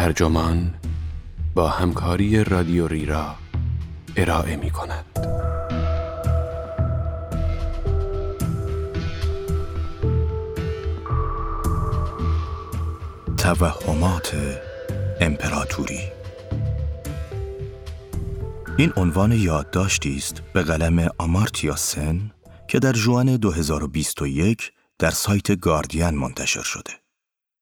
ترجمان با همکاری رادیو ریرا ارائه می کند. توهمات امپراتوری این عنوان یادداشتی است به قلم آمارتیا سن که در جوان 2021 در سایت گاردین منتشر شده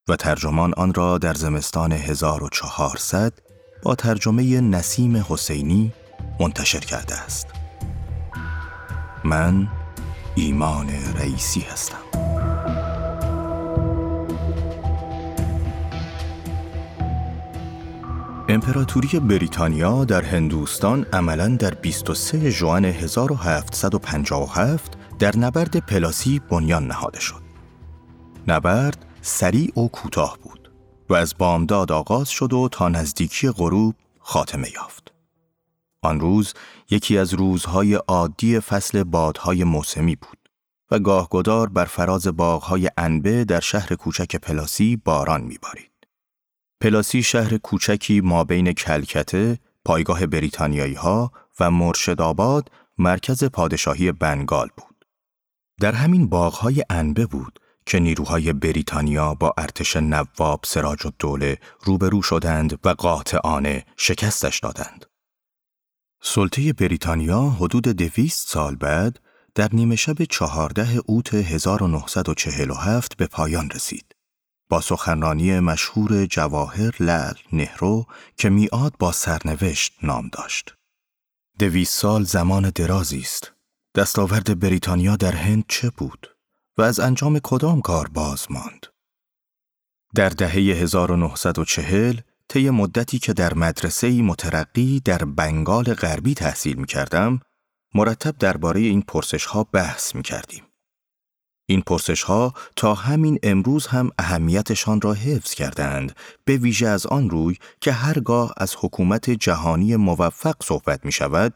و ترجمان آن را در زمستان 1400 با ترجمه نسیم حسینی منتشر کرده است. من ایمان رئیسی هستم. امپراتوری بریتانیا در هندوستان عملا در 23 ژوئن 1757 در نبرد پلاسی بنیان نهاده شد. نبرد سریع و کوتاه بود و از بامداد آغاز شد و تا نزدیکی غروب خاتمه یافت. آن روز یکی از روزهای عادی فصل بادهای موسمی بود و گاهگدار بر فراز باغهای انبه در شهر کوچک پلاسی باران میبارید. پلاسی شهر کوچکی ما بین کلکته، پایگاه بریتانیایی ها و مرشدآباد مرکز پادشاهی بنگال بود. در همین باغهای انبه بود که نیروهای بریتانیا با ارتش نواب سراج و دوله روبرو شدند و قاطعانه شکستش دادند. سلطه بریتانیا حدود دویست سال بعد در نیمه شب چهارده اوت 1947 به پایان رسید. با سخنرانی مشهور جواهر لال نهرو که میاد با سرنوشت نام داشت. دویست سال زمان درازی است. دستاورد بریتانیا در هند چه بود؟ و از انجام کدام کار باز ماند؟ در دهه 1940 طی مدتی که در مدرسه مترقی در بنگال غربی تحصیل می کردم، مرتب درباره این پرسش ها بحث می کردیم. این پرسش ها تا همین امروز هم اهمیتشان را حفظ کردند به ویژه از آن روی که هرگاه از حکومت جهانی موفق صحبت می شود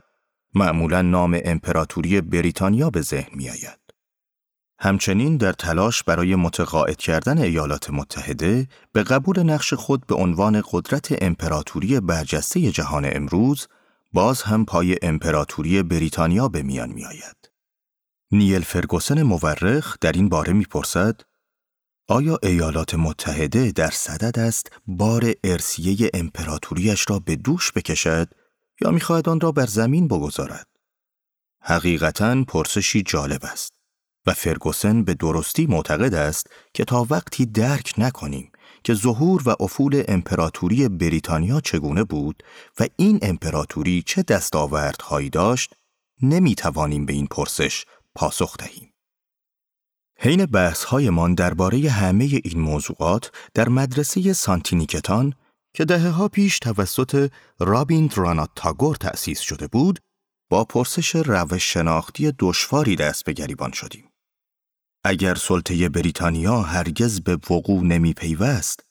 معمولا نام امپراتوری بریتانیا به ذهن می آید. همچنین در تلاش برای متقاعد کردن ایالات متحده به قبول نقش خود به عنوان قدرت امپراتوری برجسته جهان امروز باز هم پای امپراتوری بریتانیا به میان می آید. نیل فرگوسن مورخ در این باره می‌پرسد آیا ایالات متحده در صدد است بار ارسیه امپراتوریش را به دوش بکشد یا می‌خواهد آن را بر زمین بگذارد؟ حقیقتا پرسشی جالب است و فرگوسن به درستی معتقد است که تا وقتی درک نکنیم که ظهور و افول امپراتوری بریتانیا چگونه بود و این امپراتوری چه دستاوردهایی داشت نمی‌توانیم به این پرسش پاسخ دهیم. حین بحث هایمان درباره همه این موضوعات در مدرسه سانتینیکتان که دهه ها پیش توسط رابیند رانات تاگور تأسیس شده بود، با پرسش روش شناختی دشواری دست به گریبان شدیم. اگر سلطه بریتانیا هرگز به وقوع نمی پیوست،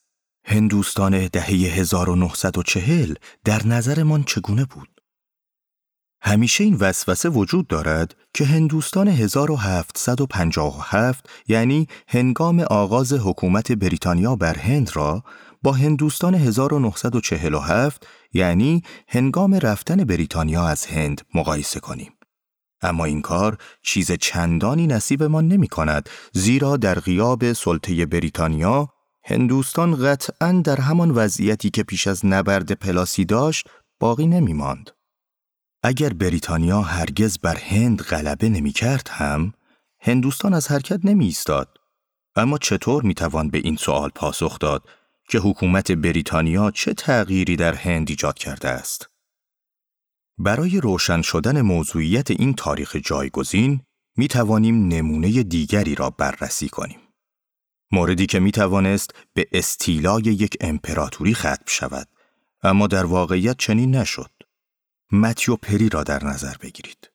هندوستان دهه 1940 در نظرمان چگونه بود؟ همیشه این وسوسه وجود دارد که هندوستان 1757 یعنی هنگام آغاز حکومت بریتانیا بر هند را با هندوستان 1947 یعنی هنگام رفتن بریتانیا از هند مقایسه کنیم. اما این کار چیز چندانی نصیبمان نمی کند زیرا در غیاب سلطه بریتانیا هندوستان قطعا در همان وضعیتی که پیش از نبرد پلاسی داشت باقی نمی ماند. اگر بریتانیا هرگز بر هند غلبه نمی کرد هم، هندوستان از حرکت نمی ایستاد. اما چطور می توان به این سوال پاسخ داد که حکومت بریتانیا چه تغییری در هند ایجاد کرده است؟ برای روشن شدن موضوعیت این تاریخ جایگزین می توانیم نمونه دیگری را بررسی کنیم. موردی که می توانست به استیلای یک امپراتوری ختم شود اما در واقعیت چنین نشد. متیو پری را در نظر بگیرید.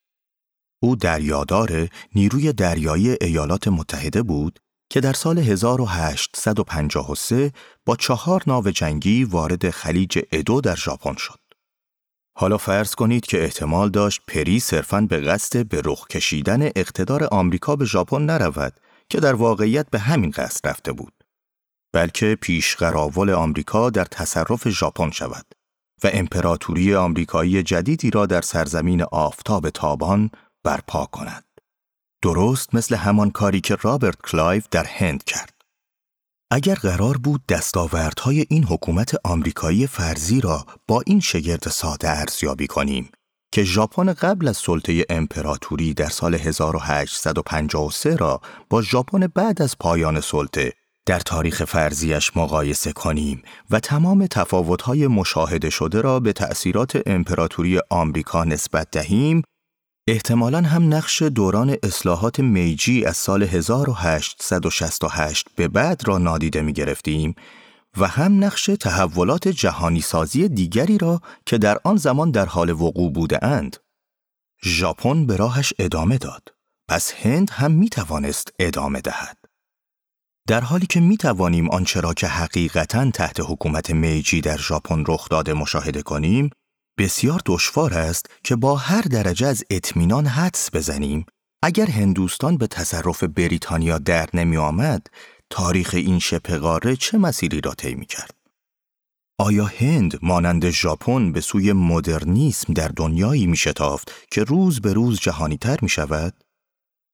او دریادار نیروی دریایی ایالات متحده بود که در سال 1853 با چهار ناو جنگی وارد خلیج ادو در ژاپن شد. حالا فرض کنید که احتمال داشت پری صرفاً به قصد به رخ کشیدن اقتدار آمریکا به ژاپن نرود که در واقعیت به همین قصد رفته بود. بلکه پیشقراول آمریکا در تصرف ژاپن شود و امپراتوری آمریکایی جدیدی را در سرزمین آفتاب تابان برپا کند. درست مثل همان کاری که رابرت کلایف در هند کرد. اگر قرار بود دستاوردهای این حکومت آمریکایی فرضی را با این شگرد ساده ارزیابی کنیم که ژاپن قبل از سلطه امپراتوری در سال 1853 را با ژاپن بعد از پایان سلطه در تاریخ فرضیش مقایسه کنیم و تمام تفاوت‌های مشاهده شده را به تأثیرات امپراتوری آمریکا نسبت دهیم احتمالا هم نقش دوران اصلاحات میجی از سال 1868 به بعد را نادیده می گرفتیم و هم نقش تحولات جهانی سازی دیگری را که در آن زمان در حال وقوع بوده اند. ژاپن به راهش ادامه داد. پس هند هم می توانست ادامه دهد. در حالی که می توانیم آنچه را که حقیقتا تحت حکومت میجی در ژاپن رخ داده مشاهده کنیم، بسیار دشوار است که با هر درجه از اطمینان حدس بزنیم اگر هندوستان به تصرف بریتانیا در نمی آمد، تاریخ این شبه قاره چه مسیری را طی کرد؟ آیا هند مانند ژاپن به سوی مدرنیسم در دنیایی می شتافت که روز به روز جهانی تر می شود؟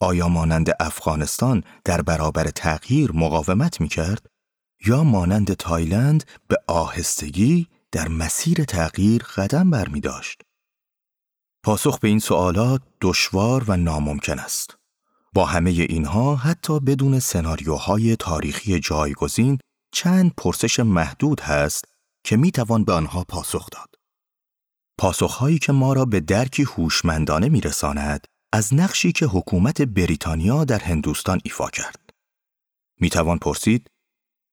آیا مانند افغانستان در برابر تغییر مقاومت می کرد؟ یا مانند تایلند به آهستگی در مسیر تغییر قدم بر می داشت؟ پاسخ به این سوالات دشوار و ناممکن است. با همه اینها حتی بدون سناریوهای تاریخی جایگزین چند پرسش محدود هست که می توان به آنها پاسخ داد. پاسخهایی که ما را به درکی هوشمندانه می رساند از نقشی که حکومت بریتانیا در هندوستان ایفا کرد. می توان پرسید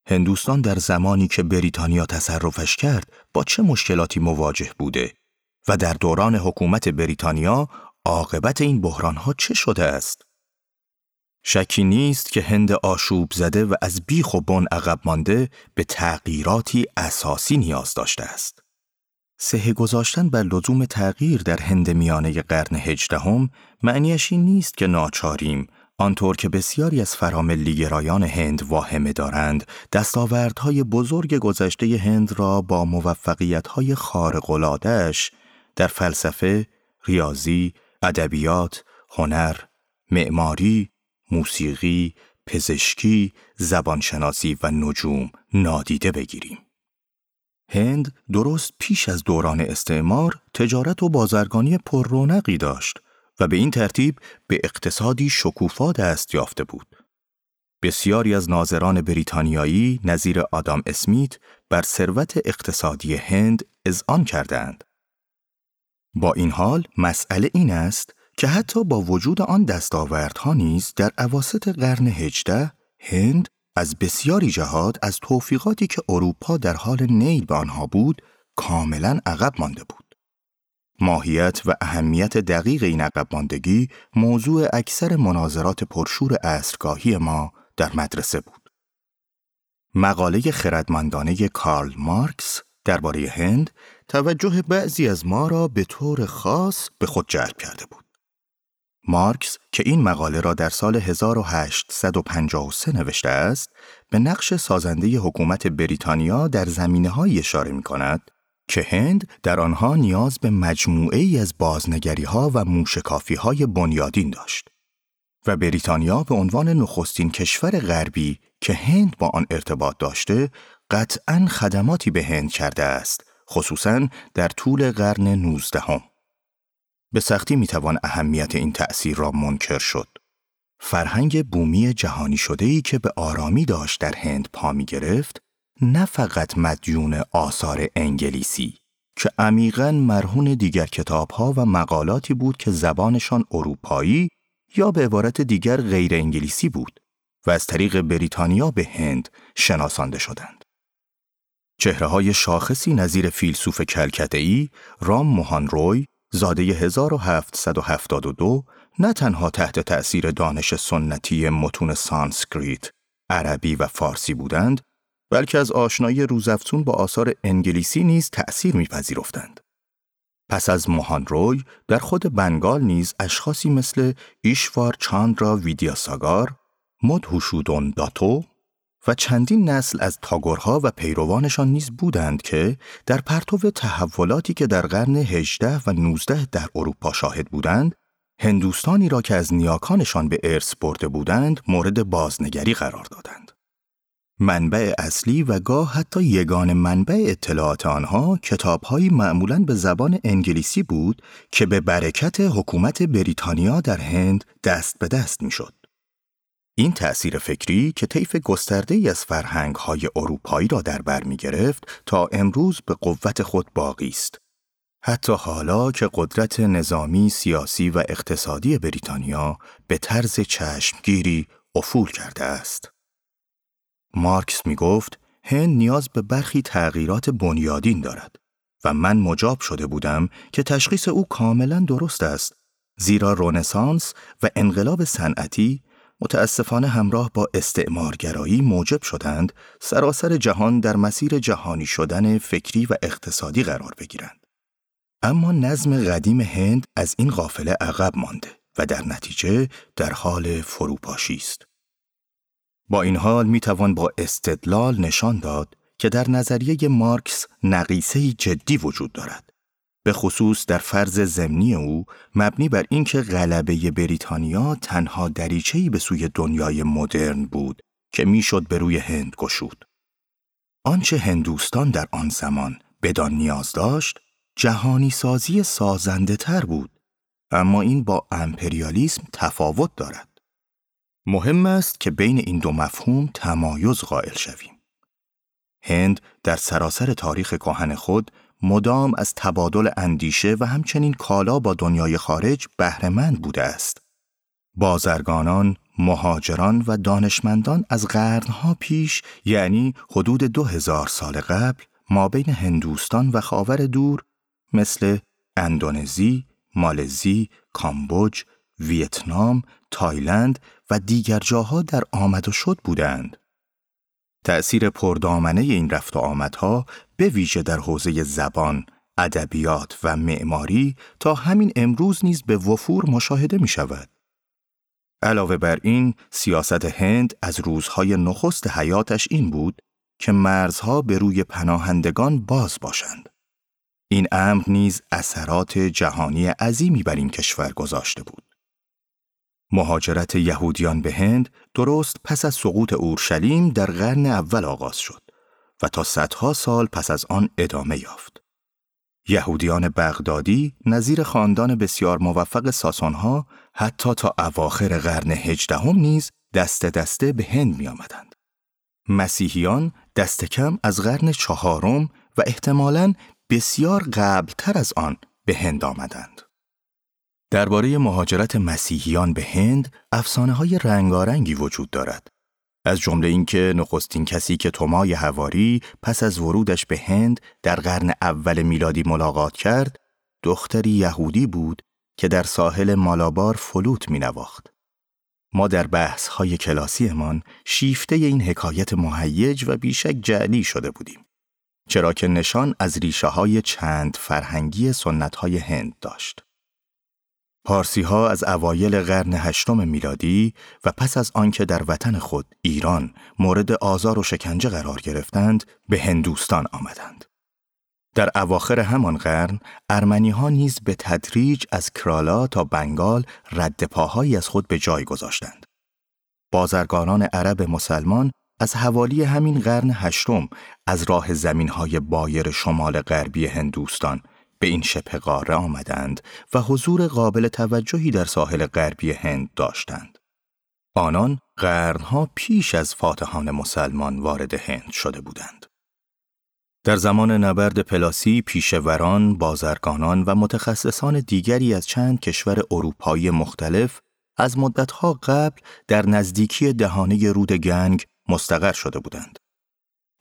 هندوستان در زمانی که بریتانیا تصرفش کرد با چه مشکلاتی مواجه بوده و در دوران حکومت بریتانیا عاقبت این بحرانها چه شده است؟ شکی نیست که هند آشوب زده و از بیخ و بن عقب مانده به تغییراتی اساسی نیاز داشته است. سه گذاشتن بر لزوم تغییر در هند میانه قرن هجدهم معنیش این نیست که ناچاریم آنطور که بسیاری از فراملیگرایان هند واهمه دارند دستاوردهای بزرگ گذشته هند را با موفقیتهای خارق‌العاده‌اش در فلسفه، ریاضی، ادبیات، هنر، معماری، موسیقی، پزشکی، زبانشناسی و نجوم نادیده بگیریم. هند درست پیش از دوران استعمار تجارت و بازرگانی پررونقی داشت و به این ترتیب به اقتصادی شکوفا دست یافته بود. بسیاری از ناظران بریتانیایی نظیر آدام اسمیت بر ثروت اقتصادی هند اذعان کردند. با این حال مسئله این است که حتی با وجود آن دستاوردها نیز در اواسط قرن هجده هند از بسیاری جهات از توفیقاتی که اروپا در حال نیل به آنها بود کاملا عقب مانده بود. ماهیت و اهمیت دقیق این عقب موضوع اکثر مناظرات پرشور اصرگاهی ما در مدرسه بود. مقاله خردمندانه کارل مارکس درباره هند توجه بعضی از ما را به طور خاص به خود جلب کرده بود. مارکس که این مقاله را در سال 1853 نوشته است، به نقش سازنده حکومت بریتانیا در زمینه های اشاره می کند که هند در آنها نیاز به مجموعه ای از بازنگری ها و موشکافی های بنیادین داشت و بریتانیا به عنوان نخستین کشور غربی که هند با آن ارتباط داشته قطعا خدماتی به هند کرده است خصوصا در طول قرن نوزدهم. به سختی می‌توان اهمیت این تأثیر را منکر شد. فرهنگ بومی جهانی شده ای که به آرامی داشت در هند پا می گرفت، نه فقط مدیون آثار انگلیسی که عمیقا مرهون دیگر کتاب ها و مقالاتی بود که زبانشان اروپایی یا به عبارت دیگر غیر انگلیسی بود و از طریق بریتانیا به هند شناسانده شدند. چهره های شاخصی نظیر فیلسوف کلکته‌ای رام موهان روی زاده 1772 نه تنها تحت تأثیر دانش سنتی متون سانسکریت، عربی و فارسی بودند، بلکه از آشنایی روزافزون با آثار انگلیسی نیز تأثیر میپذیرفتند. پس از موهان روی در خود بنگال نیز اشخاصی مثل ایشوار چاندرا ویدیاساگار، مدهوشودون داتو، و چندین نسل از تاگورها و پیروانشان نیز بودند که در پرتو تحولاتی که در قرن 18 و 19 در اروپا شاهد بودند هندوستانی را که از نیاکانشان به ارث برده بودند مورد بازنگری قرار دادند. منبع اصلی و گاه حتی یگان منبع اطلاعات آنها کتابهایی معمولاً به زبان انگلیسی بود که به برکت حکومت بریتانیا در هند دست به دست می‌شد. این تأثیر فکری که طیف گسترده ای از فرهنگ های اروپایی را در بر می گرفت تا امروز به قوت خود باقی است. حتی حالا که قدرت نظامی، سیاسی و اقتصادی بریتانیا به طرز چشمگیری افول کرده است. مارکس می گفت هند نیاز به برخی تغییرات بنیادین دارد و من مجاب شده بودم که تشخیص او کاملا درست است زیرا رونسانس و انقلاب صنعتی متاسفانه همراه با استعمارگرایی موجب شدند سراسر جهان در مسیر جهانی شدن فکری و اقتصادی قرار بگیرند. اما نظم قدیم هند از این قافله عقب مانده و در نتیجه در حال فروپاشی است. با این حال می توان با استدلال نشان داد که در نظریه مارکس نقیصه جدی وجود دارد. به خصوص در فرض زمینی او مبنی بر اینکه غلبه بریتانیا تنها دریچه‌ای به سوی دنیای مدرن بود که می‌شد به روی هند گشود. آنچه هندوستان در آن زمان بدان نیاز داشت جهانی سازی سازنده تر بود اما این با امپریالیسم تفاوت دارد. مهم است که بین این دو مفهوم تمایز قائل شویم. هند در سراسر تاریخ کهن خود مدام از تبادل اندیشه و همچنین کالا با دنیای خارج بهرهمند بوده است. بازرگانان، مهاجران و دانشمندان از قرنها پیش یعنی حدود دو هزار سال قبل ما بین هندوستان و خاور دور مثل اندونزی، مالزی، کامبوج، ویتنام، تایلند و دیگر جاها در آمد و شد بودند. تأثیر پردامنه این رفت و آمدها به ویژه در حوزه زبان، ادبیات و معماری تا همین امروز نیز به وفور مشاهده می شود. علاوه بر این، سیاست هند از روزهای نخست حیاتش این بود که مرزها به روی پناهندگان باز باشند. این امر نیز اثرات جهانی عظیمی بر این کشور گذاشته بود. مهاجرت یهودیان به هند درست پس از سقوط اورشلیم در قرن اول آغاز شد و تا صدها سال پس از آن ادامه یافت. یهودیان بغدادی نظیر خاندان بسیار موفق ساسانها حتی تا اواخر قرن هجدهم نیز دست دسته به هند می آمدند. مسیحیان دست کم از قرن چهارم و احتمالاً بسیار قبلتر از آن به هند آمدند. درباره مهاجرت مسیحیان به هند افسانه های رنگارنگی وجود دارد. از جمله اینکه نخستین کسی که تومای هواری پس از ورودش به هند در قرن اول میلادی ملاقات کرد، دختری یهودی بود که در ساحل مالابار فلوت می نواخت. ما در بحث های کلاسیمان شیفته این حکایت مهیج و بیشک جعلی شده بودیم. چرا که نشان از ریشه های چند فرهنگی سنت های هند داشت. پارسی ها از اوایل قرن هشتم میلادی و پس از آنکه در وطن خود ایران مورد آزار و شکنجه قرار گرفتند به هندوستان آمدند. در اواخر همان قرن ارمنی ها نیز به تدریج از کرالا تا بنگال رد پاهایی از خود به جای گذاشتند. بازرگانان عرب مسلمان از حوالی همین قرن هشتم از راه زمین های بایر شمال غربی هندوستان به این شبه قاره آمدند و حضور قابل توجهی در ساحل غربی هند داشتند. آنان قرنها پیش از فاتحان مسلمان وارد هند شده بودند. در زمان نبرد پلاسی پیشوران، بازرگانان و متخصصان دیگری از چند کشور اروپایی مختلف از مدتها قبل در نزدیکی دهانه رود گنگ مستقر شده بودند.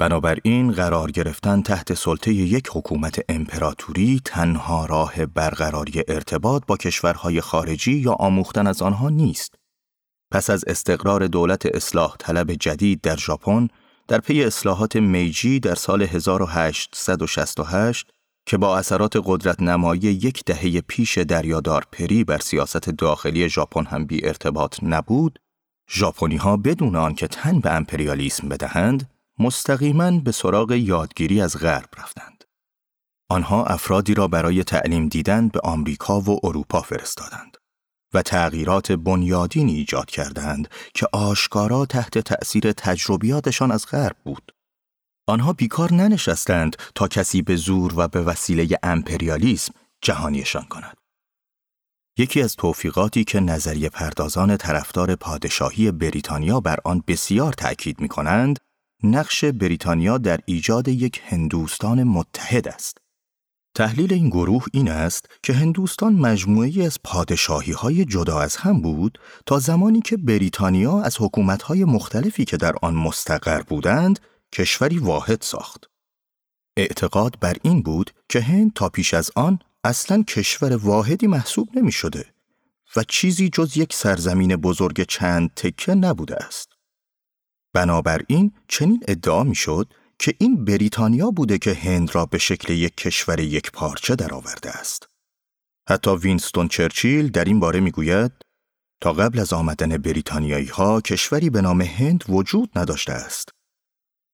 بنابراین قرار گرفتن تحت سلطه یک حکومت امپراتوری تنها راه برقراری ارتباط با کشورهای خارجی یا آموختن از آنها نیست. پس از استقرار دولت اصلاح طلب جدید در ژاپن در پی اصلاحات میجی در سال 1868 که با اثرات قدرت نمایی یک دهه پیش دریادار پری بر سیاست داخلی ژاپن هم بی ارتباط نبود، ژاپنی ها بدون آنکه تن به امپریالیسم بدهند مستقیما به سراغ یادگیری از غرب رفتند. آنها افرادی را برای تعلیم دیدن به آمریکا و اروپا فرستادند و تغییرات بنیادینی ایجاد کردند که آشکارا تحت تأثیر تجربیاتشان از غرب بود. آنها بیکار ننشستند تا کسی به زور و به وسیله امپریالیسم جهانیشان کند. یکی از توفیقاتی که نظریه پردازان طرفدار پادشاهی بریتانیا بر آن بسیار تأکید می کنند، نقش بریتانیا در ایجاد یک هندوستان متحد است. تحلیل این گروه این است که هندوستان مجموعی از پادشاهی های جدا از هم بود تا زمانی که بریتانیا از حکومت های مختلفی که در آن مستقر بودند کشوری واحد ساخت. اعتقاد بر این بود که هند تا پیش از آن اصلا کشور واحدی محسوب نمی شده و چیزی جز یک سرزمین بزرگ چند تکه نبوده است. بنابراین چنین ادعا می شد که این بریتانیا بوده که هند را به شکل یک کشور یک پارچه درآورده است. حتی وینستون چرچیل در این باره می‌گوید تا قبل از آمدن بریتانیایی ها کشوری به نام هند وجود نداشته است.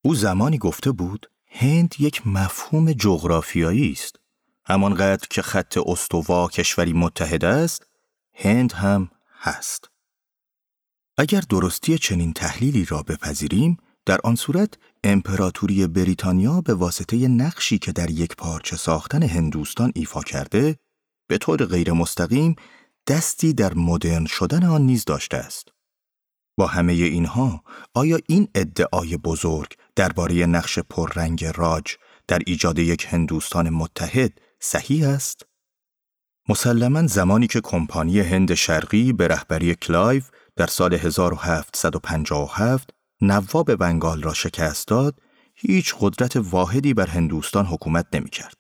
او زمانی گفته بود هند یک مفهوم جغرافیایی است. همانقدر که خط استوا کشوری متحد است، هند هم هست. اگر درستی چنین تحلیلی را بپذیریم، در آن صورت امپراتوری بریتانیا به واسطه نقشی که در یک پارچه ساختن هندوستان ایفا کرده، به طور غیر مستقیم دستی در مدرن شدن آن نیز داشته است. با همه اینها، آیا این ادعای بزرگ درباره نقش پررنگ راج در ایجاد یک هندوستان متحد صحیح است؟ مسلما زمانی که کمپانی هند شرقی به رهبری کلایو در سال 1757 نواب بنگال را شکست داد، هیچ قدرت واحدی بر هندوستان حکومت نمی کرد.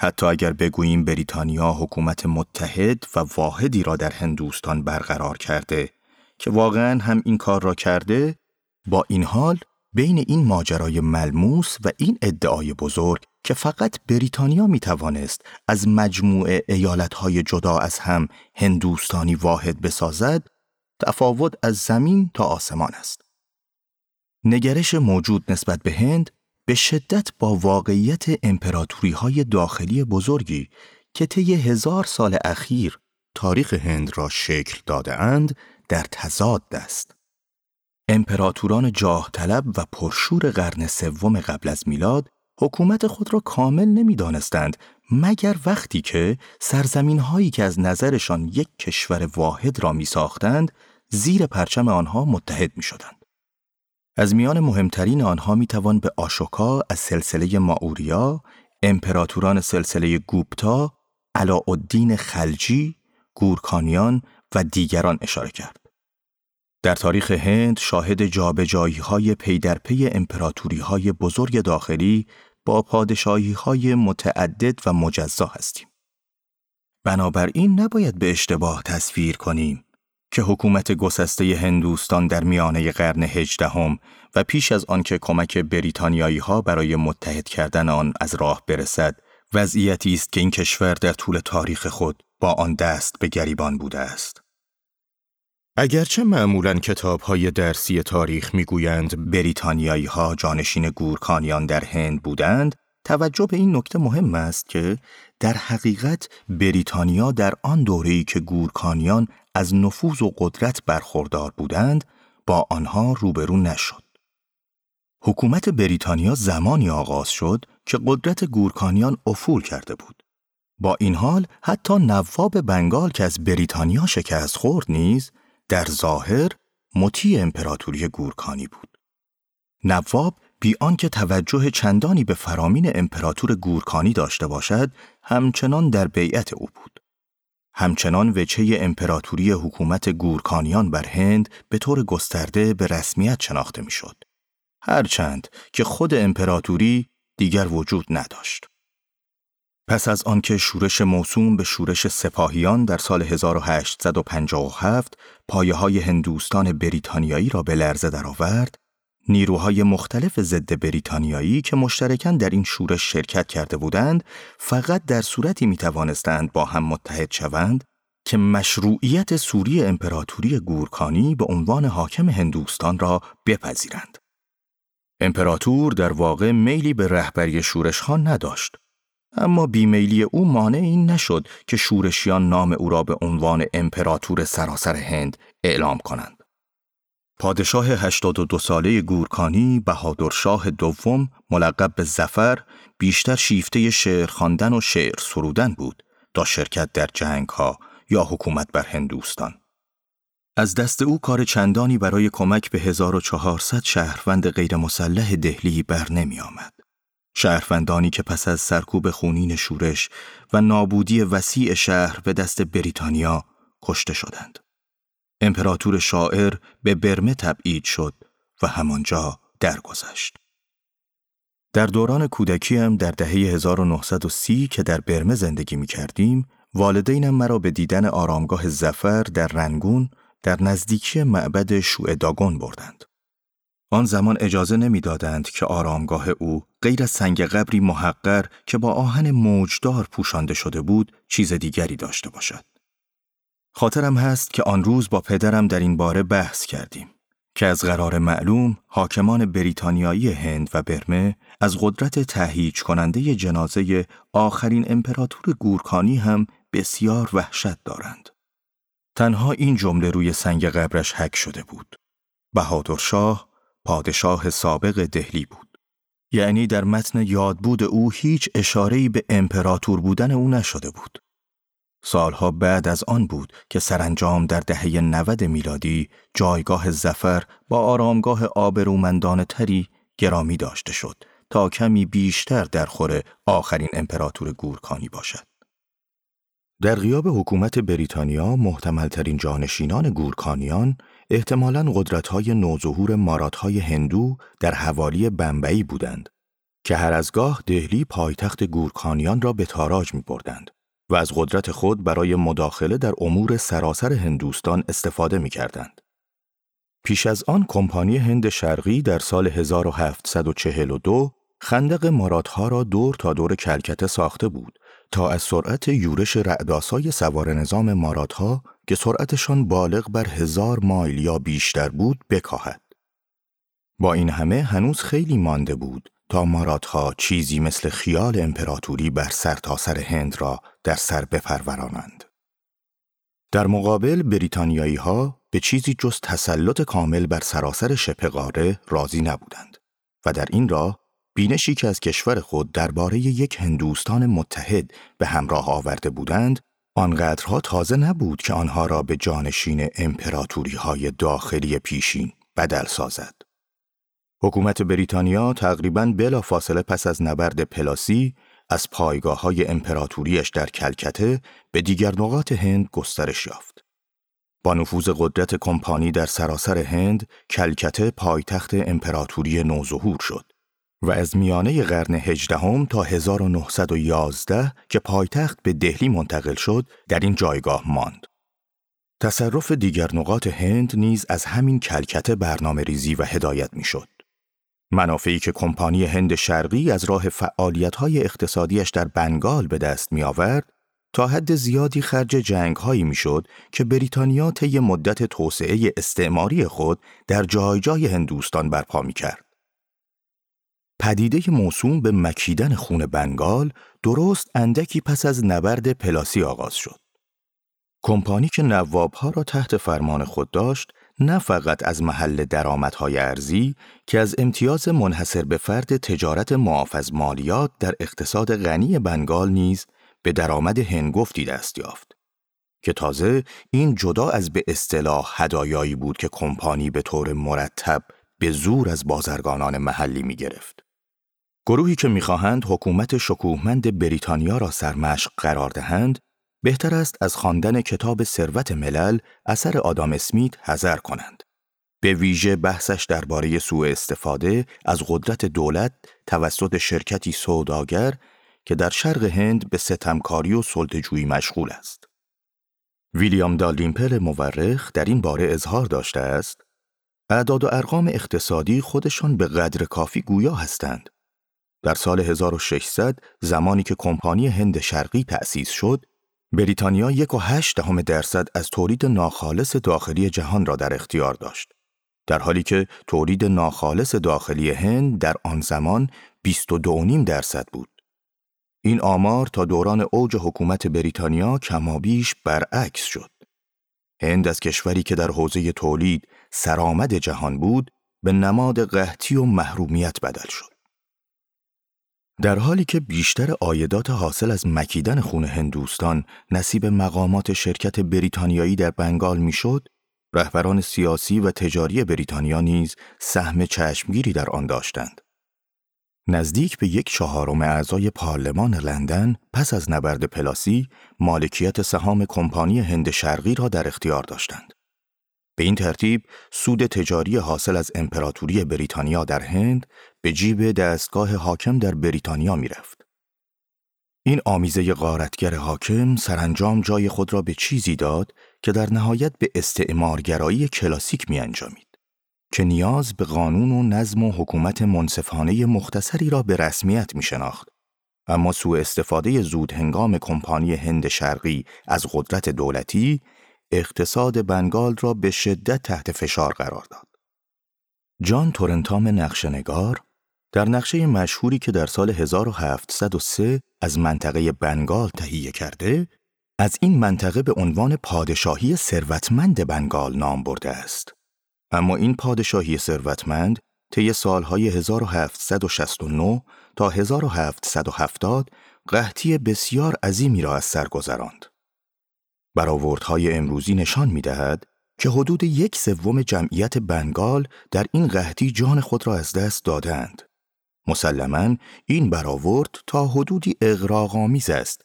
حتی اگر بگوییم بریتانیا حکومت متحد و واحدی را در هندوستان برقرار کرده که واقعا هم این کار را کرده، با این حال بین این ماجرای ملموس و این ادعای بزرگ که فقط بریتانیا می توانست از مجموعه ایالتهای جدا از هم هندوستانی واحد بسازد، تفاوت از زمین تا آسمان است. نگرش موجود نسبت به هند به شدت با واقعیت امپراتوری های داخلی بزرگی که طی هزار سال اخیر تاریخ هند را شکل داده اند در تضاد است. امپراتوران جاه طلب و پرشور قرن سوم قبل از میلاد حکومت خود را کامل نمی‌دانستند مگر وقتی که سرزمین هایی که از نظرشان یک کشور واحد را می ساختند زیر پرچم آنها متحد می شدند. از میان مهمترین آنها می توان به آشوکا از سلسله ماوریا، امپراتوران سلسله گوپتا، علاءالدین خلجی، گورکانیان و دیگران اشاره کرد. در تاریخ هند شاهد جابجایی های پی در پی امپراتوری های بزرگ داخلی با پادشاهی های متعدد و مجزا هستیم. بنابراین نباید به اشتباه تصویر کنیم که حکومت گسسته هندوستان در میانه قرن هجدهم و پیش از آنکه کمک بریتانیایی ها برای متحد کردن آن از راه برسد وضعیتی است که این کشور در طول تاریخ خود با آن دست به گریبان بوده است. اگرچه معمولا کتاب های درسی تاریخ می‌گویند بریتانیایی ها جانشین گورکانیان در هند بودند، توجه به این نکته مهم است که در حقیقت بریتانیا در آن دوره‌ای که گورکانیان از نفوذ و قدرت برخوردار بودند با آنها روبرو نشد. حکومت بریتانیا زمانی آغاز شد که قدرت گورکانیان افول کرده بود. با این حال حتی نواب بنگال که از بریتانیا شکست خورد نیز در ظاهر مطیع امپراتوری گورکانی بود. نواب بی آنکه توجه چندانی به فرامین امپراتور گورکانی داشته باشد، همچنان در بیعت او بود. همچنان وچه امپراتوری حکومت گورکانیان بر هند به طور گسترده به رسمیت شناخته می‌شد. هرچند که خود امپراتوری دیگر وجود نداشت. پس از آنکه شورش موسوم به شورش سپاهیان در سال 1857 پایه های هندوستان بریتانیایی را به لرزه درآورد، نیروهای مختلف ضد بریتانیایی که مشترکاً در این شورش شرکت کرده بودند، فقط در صورتی می توانستند با هم متحد شوند که مشروعیت سوری امپراتوری گورکانی به عنوان حاکم هندوستان را بپذیرند. امپراتور در واقع میلی به رهبری شورش ها نداشت. اما بیمیلی او مانع این نشد که شورشیان نام او را به عنوان امپراتور سراسر هند اعلام کنند. پادشاه 82 ساله گورکانی بهادرشاه دوم ملقب به زفر بیشتر شیفته شعر خواندن و شعر سرودن بود تا شرکت در جنگ ها یا حکومت بر هندوستان. از دست او کار چندانی برای کمک به 1400 شهروند غیر مسلح دهلی بر نمی آمد. شهروندانی که پس از سرکوب خونین شورش و نابودی وسیع شهر به دست بریتانیا کشته شدند. امپراتور شاعر به برمه تبعید شد و همانجا درگذشت. در دوران کودکیم در دهه 1930 که در برمه زندگی می کردیم، والدینم مرا به دیدن آرامگاه زفر در رنگون در نزدیکی معبد داگون بردند. آن زمان اجازه نمی‌دادند که آرامگاه او غیر از سنگ قبری محقر که با آهن موجدار پوشانده شده بود چیز دیگری داشته باشد. خاطرم هست که آن روز با پدرم در این باره بحث کردیم که از قرار معلوم حاکمان بریتانیایی هند و برمه از قدرت تهیج کننده جنازه آخرین امپراتور گورکانی هم بسیار وحشت دارند. تنها این جمله روی سنگ قبرش حک شده بود. بهادر شاه پادشاه سابق دهلی بود. یعنی در متن یادبود او هیچ اشاره‌ای به امپراتور بودن او نشده بود. سالها بعد از آن بود که سرانجام در دهه 90 میلادی جایگاه زفر با آرامگاه آبرومندان تری گرامی داشته شد تا کمی بیشتر در خور آخرین امپراتور گورکانی باشد. در غیاب حکومت بریتانیا محتملترین جانشینان گورکانیان احتمالاً قدرت‌های نوظهور ماراتهای هندو در حوالی بمبئی بودند که هر از گاه دهلی پایتخت گورکانیان را به تاراج می بردند و از قدرت خود برای مداخله در امور سراسر هندوستان استفاده می کردند. پیش از آن کمپانی هند شرقی در سال 1742 خندق ماراتها را دور تا دور کلکته ساخته بود تا از سرعت یورش رعداسای سوار نظام ماراتها که سرعتشان بالغ بر هزار مایل یا بیشتر بود بکاهد. با این همه هنوز خیلی مانده بود تا ماراتها چیزی مثل خیال امپراتوری بر سرتاسر سر هند را در سر بپرورانند. در مقابل بریتانیایی ها به چیزی جز تسلط کامل بر سراسر شبه قاره راضی نبودند و در این راه بینشی که از کشور خود درباره یک هندوستان متحد به همراه آورده بودند آنقدرها تازه نبود که آنها را به جانشین امپراتوری های داخلی پیشین بدل سازد. حکومت بریتانیا تقریباً بلا فاصله پس از نبرد پلاسی از پایگاه های امپراتوریش در کلکته به دیگر نقاط هند گسترش یافت. با نفوذ قدرت کمپانی در سراسر هند، کلکته پایتخت امپراتوری نوظهور شد و از میانه قرن هجدهم تا 1911 که پایتخت به دهلی منتقل شد در این جایگاه ماند. تصرف دیگر نقاط هند نیز از همین کلکته برنامه ریزی و هدایت می شد. منافعی که کمپانی هند شرقی از راه فعالیت‌های اقتصادیش در بنگال به دست می آورد، تا حد زیادی خرج جنگ هایی می شد که بریتانیا طی مدت توسعه استعماری خود در جای جای هندوستان برپا می کرد. پدیده موسوم به مکیدن خون بنگال درست اندکی پس از نبرد پلاسی آغاز شد. کمپانی که نوابها را تحت فرمان خود داشت، نه فقط از محل درآمدهای ارزی که از امتیاز منحصر به فرد تجارت معاف از مالیات در اقتصاد غنی بنگال نیز به درآمد هنگفتی دست یافت که تازه این جدا از به اصطلاح هدایایی بود که کمپانی به طور مرتب به زور از بازرگانان محلی می گرفت. گروهی که می‌خواهند حکومت شکوهمند بریتانیا را سرمشق قرار دهند، بهتر است از خواندن کتاب ثروت ملل اثر آدام اسمیت حذر کنند. به ویژه بحثش درباره سوء استفاده از قدرت دولت توسط شرکتی سوداگر که در شرق هند به ستمکاری و سلطجویی مشغول است. ویلیام دالدیمپل مورخ در این باره اظهار داشته است اعداد و ارقام اقتصادی خودشان به قدر کافی گویا هستند در سال 1600 زمانی که کمپانی هند شرقی تأسیس شد، بریتانیا یک و هشت دهم درصد از تولید ناخالص داخلی جهان را در اختیار داشت. در حالی که تولید ناخالص داخلی هند در آن زمان 22.5 درصد بود. این آمار تا دوران اوج حکومت بریتانیا کمابیش برعکس شد. هند از کشوری که در حوزه تولید سرآمد جهان بود به نماد قحطی و محرومیت بدل شد. در حالی که بیشتر آیدات حاصل از مکیدن خون هندوستان نصیب مقامات شرکت بریتانیایی در بنگال می‌شد، رهبران سیاسی و تجاری بریتانیا نیز سهم چشمگیری در آن داشتند. نزدیک به یک چهارم اعضای پارلمان لندن پس از نبرد پلاسی مالکیت سهام کمپانی هند شرقی را در اختیار داشتند. به این ترتیب سود تجاری حاصل از امپراتوری بریتانیا در هند به جیب دستگاه حاکم در بریتانیا می رفت. این آمیزه غارتگر حاکم سرانجام جای خود را به چیزی داد که در نهایت به استعمارگرایی کلاسیک می انجامید. که نیاز به قانون و نظم و حکومت منصفانه مختصری را به رسمیت می شناخت. اما سوء استفاده زود هنگام کمپانی هند شرقی از قدرت دولتی اقتصاد بنگال را به شدت تحت فشار قرار داد. جان تورنتام نقشنگار در نقشه مشهوری که در سال 1703 از منطقه بنگال تهیه کرده، از این منطقه به عنوان پادشاهی ثروتمند بنگال نام برده است. اما این پادشاهی ثروتمند طی سالهای 1769 تا 1770 قحطی بسیار عظیمی را از سر گذراند. برآوردهای امروزی نشان می دهد که حدود یک سوم جمعیت بنگال در این قحطی جان خود را از دست دادند. مسلما این برآورد تا حدودی اغراق‌آمیز است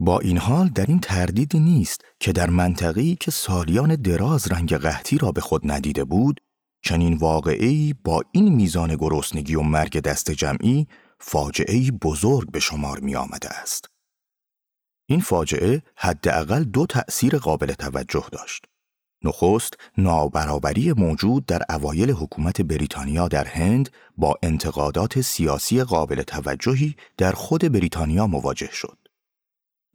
با این حال در این تردیدی نیست که در منطقه‌ای که سالیان دراز رنگ قحطی را به خود ندیده بود چنین واقعی با این میزان گرسنگی و مرگ دست جمعی فاجعه بزرگ به شمار می آمده است. این فاجعه حداقل دو تأثیر قابل توجه داشت. نخست نابرابری موجود در اوایل حکومت بریتانیا در هند با انتقادات سیاسی قابل توجهی در خود بریتانیا مواجه شد.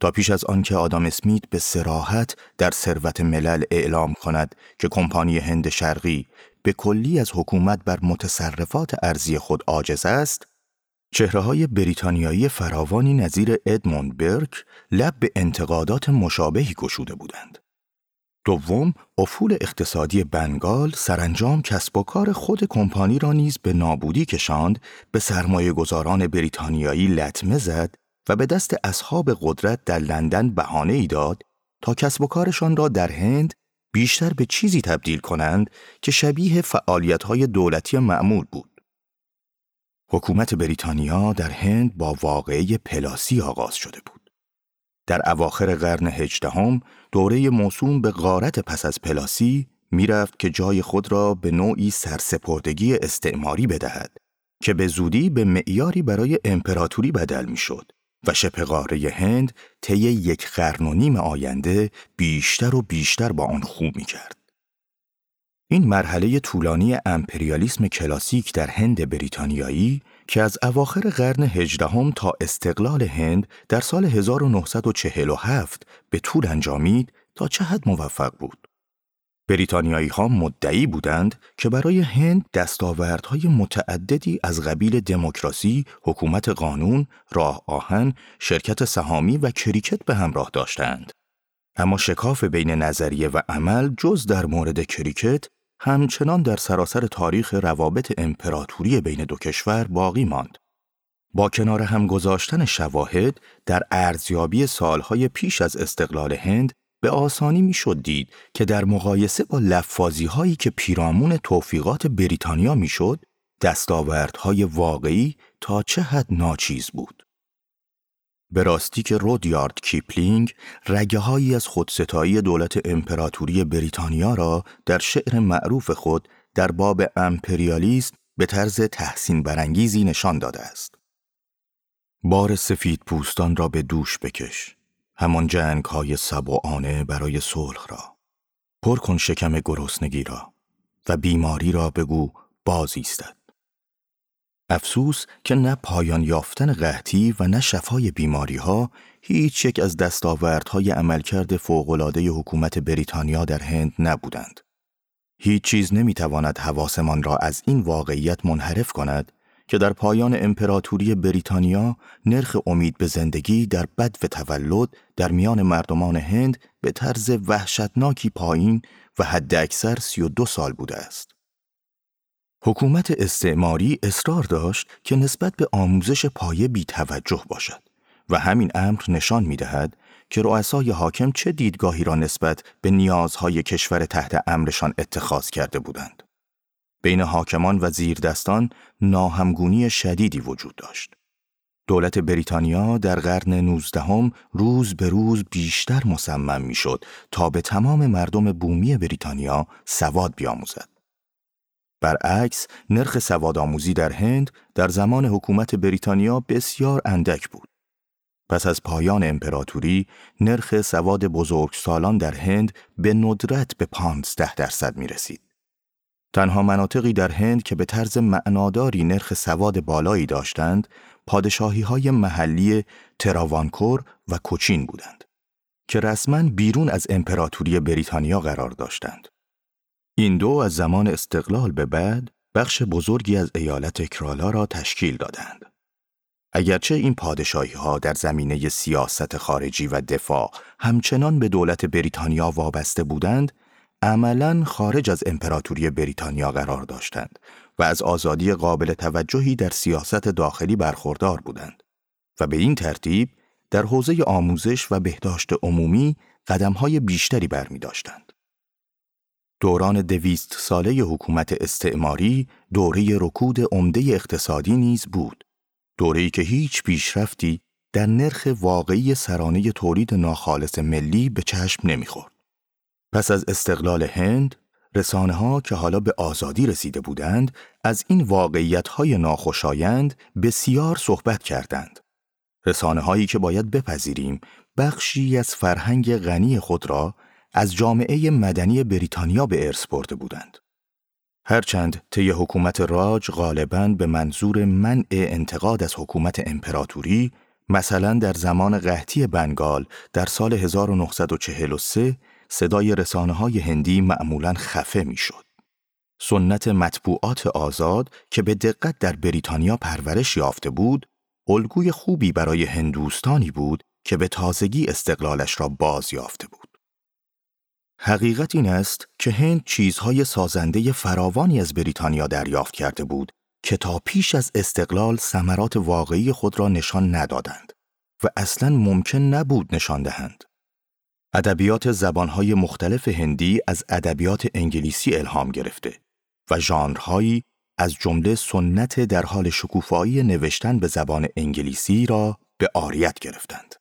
تا پیش از آنکه آدام اسمیت به سراحت در ثروت ملل اعلام کند که کمپانی هند شرقی به کلی از حکومت بر متصرفات ارزی خود عاجز است، چهره های بریتانیایی فراوانی نظیر ادموند برک لب به انتقادات مشابهی گشوده بودند. دوم، افول اقتصادی بنگال سرانجام کسب و کار خود کمپانی را نیز به نابودی کشاند به سرمایه گذاران بریتانیایی لطمه زد و به دست اصحاب قدرت در لندن بهانه ای داد تا کسب و کارشان را در هند بیشتر به چیزی تبدیل کنند که شبیه های دولتی معمول بود. حکومت بریتانیا در هند با واقعه پلاسی آغاز شده بود. در اواخر قرن هجدهم دوره موسوم به غارت پس از پلاسی می‌رفت که جای خود را به نوعی سرسپردگی استعماری بدهد که به زودی به معیاری برای امپراتوری بدل می‌شد و شبه قاره هند طی یک قرن و نیم آینده بیشتر و بیشتر با آن خو می کرد. این مرحله طولانی امپریالیسم کلاسیک در هند بریتانیایی که از اواخر قرن هجدهم تا استقلال هند در سال 1947 به طول انجامید تا چه حد موفق بود. بریتانیایی ها مدعی بودند که برای هند دستاوردهای متعددی از قبیل دموکراسی، حکومت قانون، راه آهن، شرکت سهامی و کریکت به همراه داشتند. اما شکاف بین نظریه و عمل جز در مورد کریکت همچنان در سراسر تاریخ روابط امپراتوری بین دو کشور باقی ماند. با کنار هم گذاشتن شواهد در ارزیابی سالهای پیش از استقلال هند به آسانی می‌شد دید که در مقایسه با لفاظی هایی که پیرامون توفیقات بریتانیا می‌شد دستاوردهای واقعی تا چه حد ناچیز بود. به راستی که رودیارد کیپلینگ رگه هایی از خودستایی دولت امپراتوری بریتانیا را در شعر معروف خود در باب امپریالیست به طرز تحسین برانگیزی نشان داده است. بار سفید پوستان را به دوش بکش. همان جنگ های سبعانه برای صلح را پر کن شکم گرسنگی را و بیماری را بگو باز ایستد افسوس که نه پایان یافتن قحطی و نه شفای بیماری ها هیچ یک از دستاوردهای عملکرد فوقالعاده حکومت بریتانیا در هند نبودند. هیچ چیز نمی‌تواند حواسمان را از این واقعیت منحرف کند که در پایان امپراتوری بریتانیا نرخ امید به زندگی در بد و تولد در میان مردمان هند به طرز وحشتناکی پایین و حد اکثر 32 سال بوده است. حکومت استعماری اصرار داشت که نسبت به آموزش پایه بی توجه باشد و همین امر نشان می دهد که رؤسای حاکم چه دیدگاهی را نسبت به نیازهای کشور تحت امرشان اتخاذ کرده بودند. بین حاکمان و زیردستان ناهمگونی شدیدی وجود داشت. دولت بریتانیا در قرن نوزدهم روز به روز بیشتر مصمم می‌شد تا به تمام مردم بومی بریتانیا سواد بیاموزد. برعکس نرخ سوادآموزی در هند در زمان حکومت بریتانیا بسیار اندک بود. پس از پایان امپراتوری نرخ سواد بزرگسالان در هند به ندرت به 15 درصد می رسید. تنها مناطقی در هند که به طرز معناداری نرخ سواد بالایی داشتند، پادشاهی های محلی تراوانکور و کوچین بودند که رسما بیرون از امپراتوری بریتانیا قرار داشتند. این دو از زمان استقلال به بعد بخش بزرگی از ایالت کرالا را تشکیل دادند. اگرچه این پادشاهی ها در زمینه سیاست خارجی و دفاع همچنان به دولت بریتانیا وابسته بودند، عملا خارج از امپراتوری بریتانیا قرار داشتند و از آزادی قابل توجهی در سیاست داخلی برخوردار بودند و به این ترتیب در حوزه آموزش و بهداشت عمومی قدمهای بیشتری برمی داشتند. دوران دویست ساله حکومت استعماری دوره رکود عمده اقتصادی نیز بود. دوره‌ای که هیچ پیشرفتی در نرخ واقعی سرانه تولید ناخالص ملی به چشم نمی‌خورد. پس از استقلال هند، رسانه ها که حالا به آزادی رسیده بودند، از این واقعیت های ناخوشایند بسیار صحبت کردند. رسانه هایی که باید بپذیریم بخشی از فرهنگ غنی خود را از جامعه مدنی بریتانیا به ارث برده بودند. هرچند طی حکومت راج غالباً به منظور منع انتقاد از حکومت امپراتوری مثلا در زمان قحطی بنگال در سال 1943 صدای رسانه های هندی معمولا خفه می‌شد. سنت مطبوعات آزاد که به دقت در بریتانیا پرورش یافته بود، الگوی خوبی برای هندوستانی بود که به تازگی استقلالش را باز یافته بود. حقیقت این است که هند چیزهای سازنده فراوانی از بریتانیا دریافت کرده بود که تا پیش از استقلال ثمرات واقعی خود را نشان ندادند و اصلا ممکن نبود نشان دهند. ادبیات زبانهای مختلف هندی از ادبیات انگلیسی الهام گرفته و ژانرهایی از جمله سنت در حال شکوفایی نوشتن به زبان انگلیسی را به آریت گرفتند.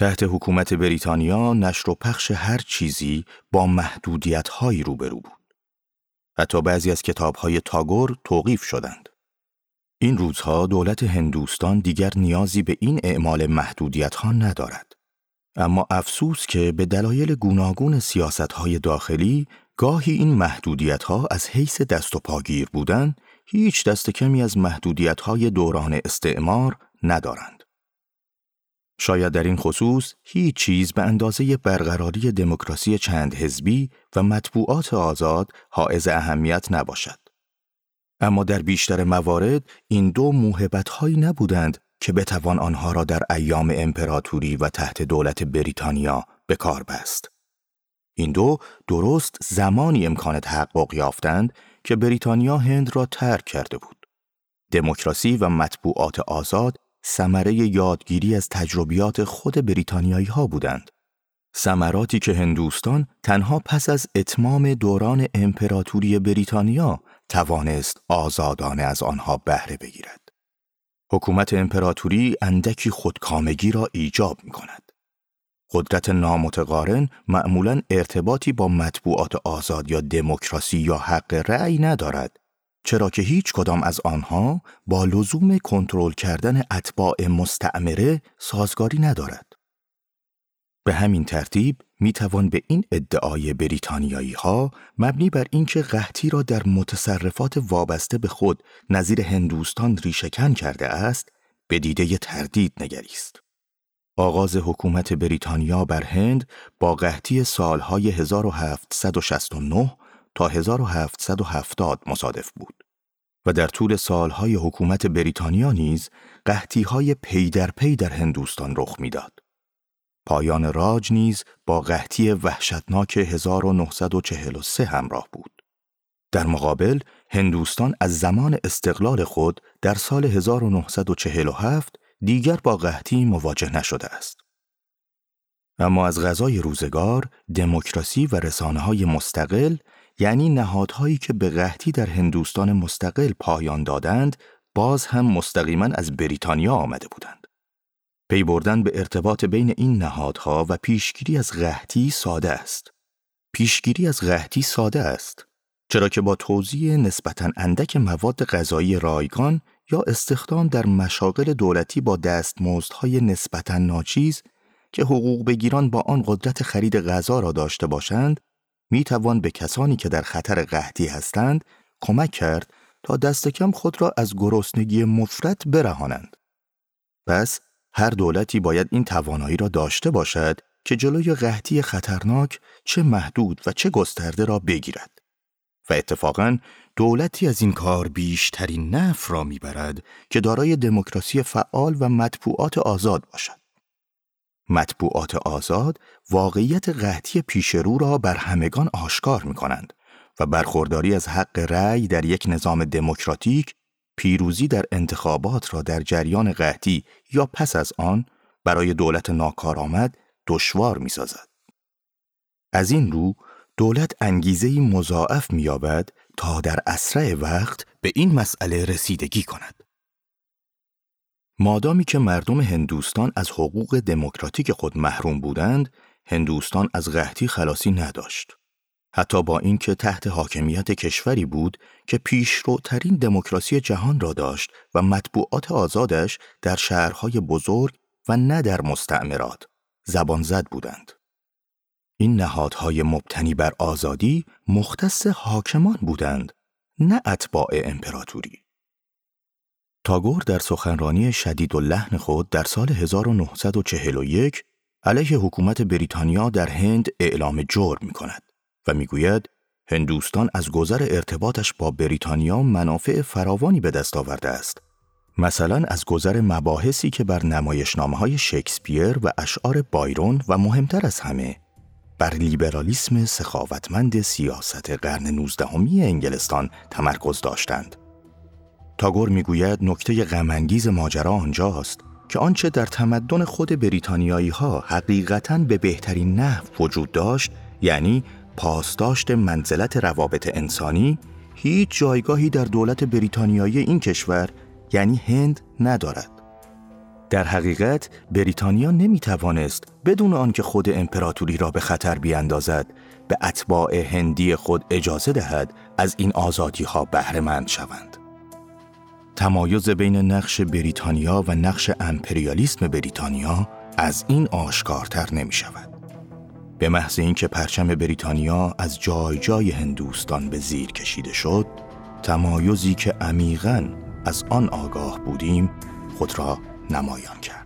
تحت حکومت بریتانیا نشر و پخش هر چیزی با محدودیت هایی روبرو بود. حتی بعضی از کتاب های تاگور توقیف شدند. این روزها دولت هندوستان دیگر نیازی به این اعمال محدودیت ها ندارد. اما افسوس که به دلایل گوناگون سیاست های داخلی گاهی این محدودیت ها از حیث دست و پاگیر بودن هیچ دست کمی از محدودیت های دوران استعمار ندارند. شاید در این خصوص هیچ چیز به اندازه برقراری دموکراسی چند حزبی و مطبوعات آزاد حائز اهمیت نباشد. اما در بیشتر موارد این دو موهبت هایی نبودند که بتوان آنها را در ایام امپراتوری و تحت دولت بریتانیا به کار بست. این دو درست زمانی امکان تحقق یافتند که بریتانیا هند را ترک کرده بود. دموکراسی و مطبوعات آزاد ثمره یادگیری از تجربیات خود بریتانیایی ها بودند. ثمراتی که هندوستان تنها پس از اتمام دوران امپراتوری بریتانیا توانست آزادانه از آنها بهره بگیرد. حکومت امپراتوری اندکی خودکامگی را ایجاب می کند. قدرت نامتقارن معمولا ارتباطی با مطبوعات آزاد یا دموکراسی یا حق رأی ندارد چرا که هیچ کدام از آنها با لزوم کنترل کردن اتباع مستعمره سازگاری ندارد. به همین ترتیب می توان به این ادعای بریتانیایی ها مبنی بر اینکه قحطی را در متصرفات وابسته به خود نظیر هندوستان ریشهکن کرده است به دیده تردید نگریست. آغاز حکومت بریتانیا بر هند با قحطی سالهای 1769 تا 1770 مصادف بود و در طول سالهای حکومت بریتانیا نیز قحطی های پی در پی در هندوستان رخ می‌داد. پایان راج نیز با قحطی وحشتناک 1943 همراه بود. در مقابل هندوستان از زمان استقلال خود در سال 1947 دیگر با قحطی مواجه نشده است. اما از غذای روزگار، دموکراسی و رسانه های مستقل یعنی نهادهایی که به قحطی در هندوستان مستقل پایان دادند، باز هم مستقیما از بریتانیا آمده بودند. پی بردن به ارتباط بین این نهادها و پیشگیری از قحطی ساده است. پیشگیری از قحطی ساده است. چرا که با توزیع نسبتا اندک مواد غذایی رایگان یا استخدام در مشاغل دولتی با دستمزدهای نسبتا ناچیز که حقوق بگیران با آن قدرت خرید غذا را داشته باشند می توان به کسانی که در خطر قحطی هستند کمک کرد تا دست کم خود را از گرسنگی مفرط برهانند. پس هر دولتی باید این توانایی را داشته باشد که جلوی قحطی خطرناک چه محدود و چه گسترده را بگیرد. و اتفاقا دولتی از این کار بیشترین نف را می‌برد که دارای دموکراسی فعال و مطبوعات آزاد باشد. مطبوعات آزاد واقعیت قحطی پیشرو را بر همگان آشکار می کنند و برخورداری از حق رأی در یک نظام دموکراتیک پیروزی در انتخابات را در جریان قحطی یا پس از آن برای دولت ناکارآمد دشوار می سازد. از این رو دولت انگیزه مضاعف می‌یابد تا در اسرع وقت به این مسئله رسیدگی کند. مادامی که مردم هندوستان از حقوق دموکراتیک خود محروم بودند، هندوستان از قحطی خلاصی نداشت. حتی با اینکه تحت حاکمیت کشوری بود که پیشروترین دموکراسی جهان را داشت و مطبوعات آزادش در شهرهای بزرگ و نه در مستعمرات زبان زد بودند. این نهادهای مبتنی بر آزادی مختص حاکمان بودند نه اتباع امپراتوری تاگور در سخنرانی شدید و لحن خود در سال 1941 علیه حکومت بریتانیا در هند اعلام جرم می کند و می‌گوید هندوستان از گذر ارتباطش با بریتانیا منافع فراوانی به دست آورده است. مثلا از گذر مباحثی که بر نمایشنامه های شکسپیر و اشعار بایرون و مهمتر از همه بر لیبرالیسم سخاوتمند سیاست قرن نوزدهمی انگلستان تمرکز داشتند. تاگور می‌گوید نکته غمانگیز ماجرا آنجاست که آنچه در تمدن خود بریتانیایی ها حقیقتا به بهترین نحو وجود داشت یعنی پاسداشت منزلت روابط انسانی هیچ جایگاهی در دولت بریتانیایی این کشور یعنی هند ندارد. در حقیقت بریتانیا نمی توانست بدون آنکه خود امپراتوری را به خطر بیاندازد به اتباع هندی خود اجازه دهد از این آزادی ها بهره شوند. تمایز بین نقش بریتانیا و نقش امپریالیسم بریتانیا از این آشکارتر نمی شود. به محض اینکه پرچم بریتانیا از جای جای هندوستان به زیر کشیده شد، تمایزی که عمیقا از آن آگاه بودیم خود را نمایان کرد.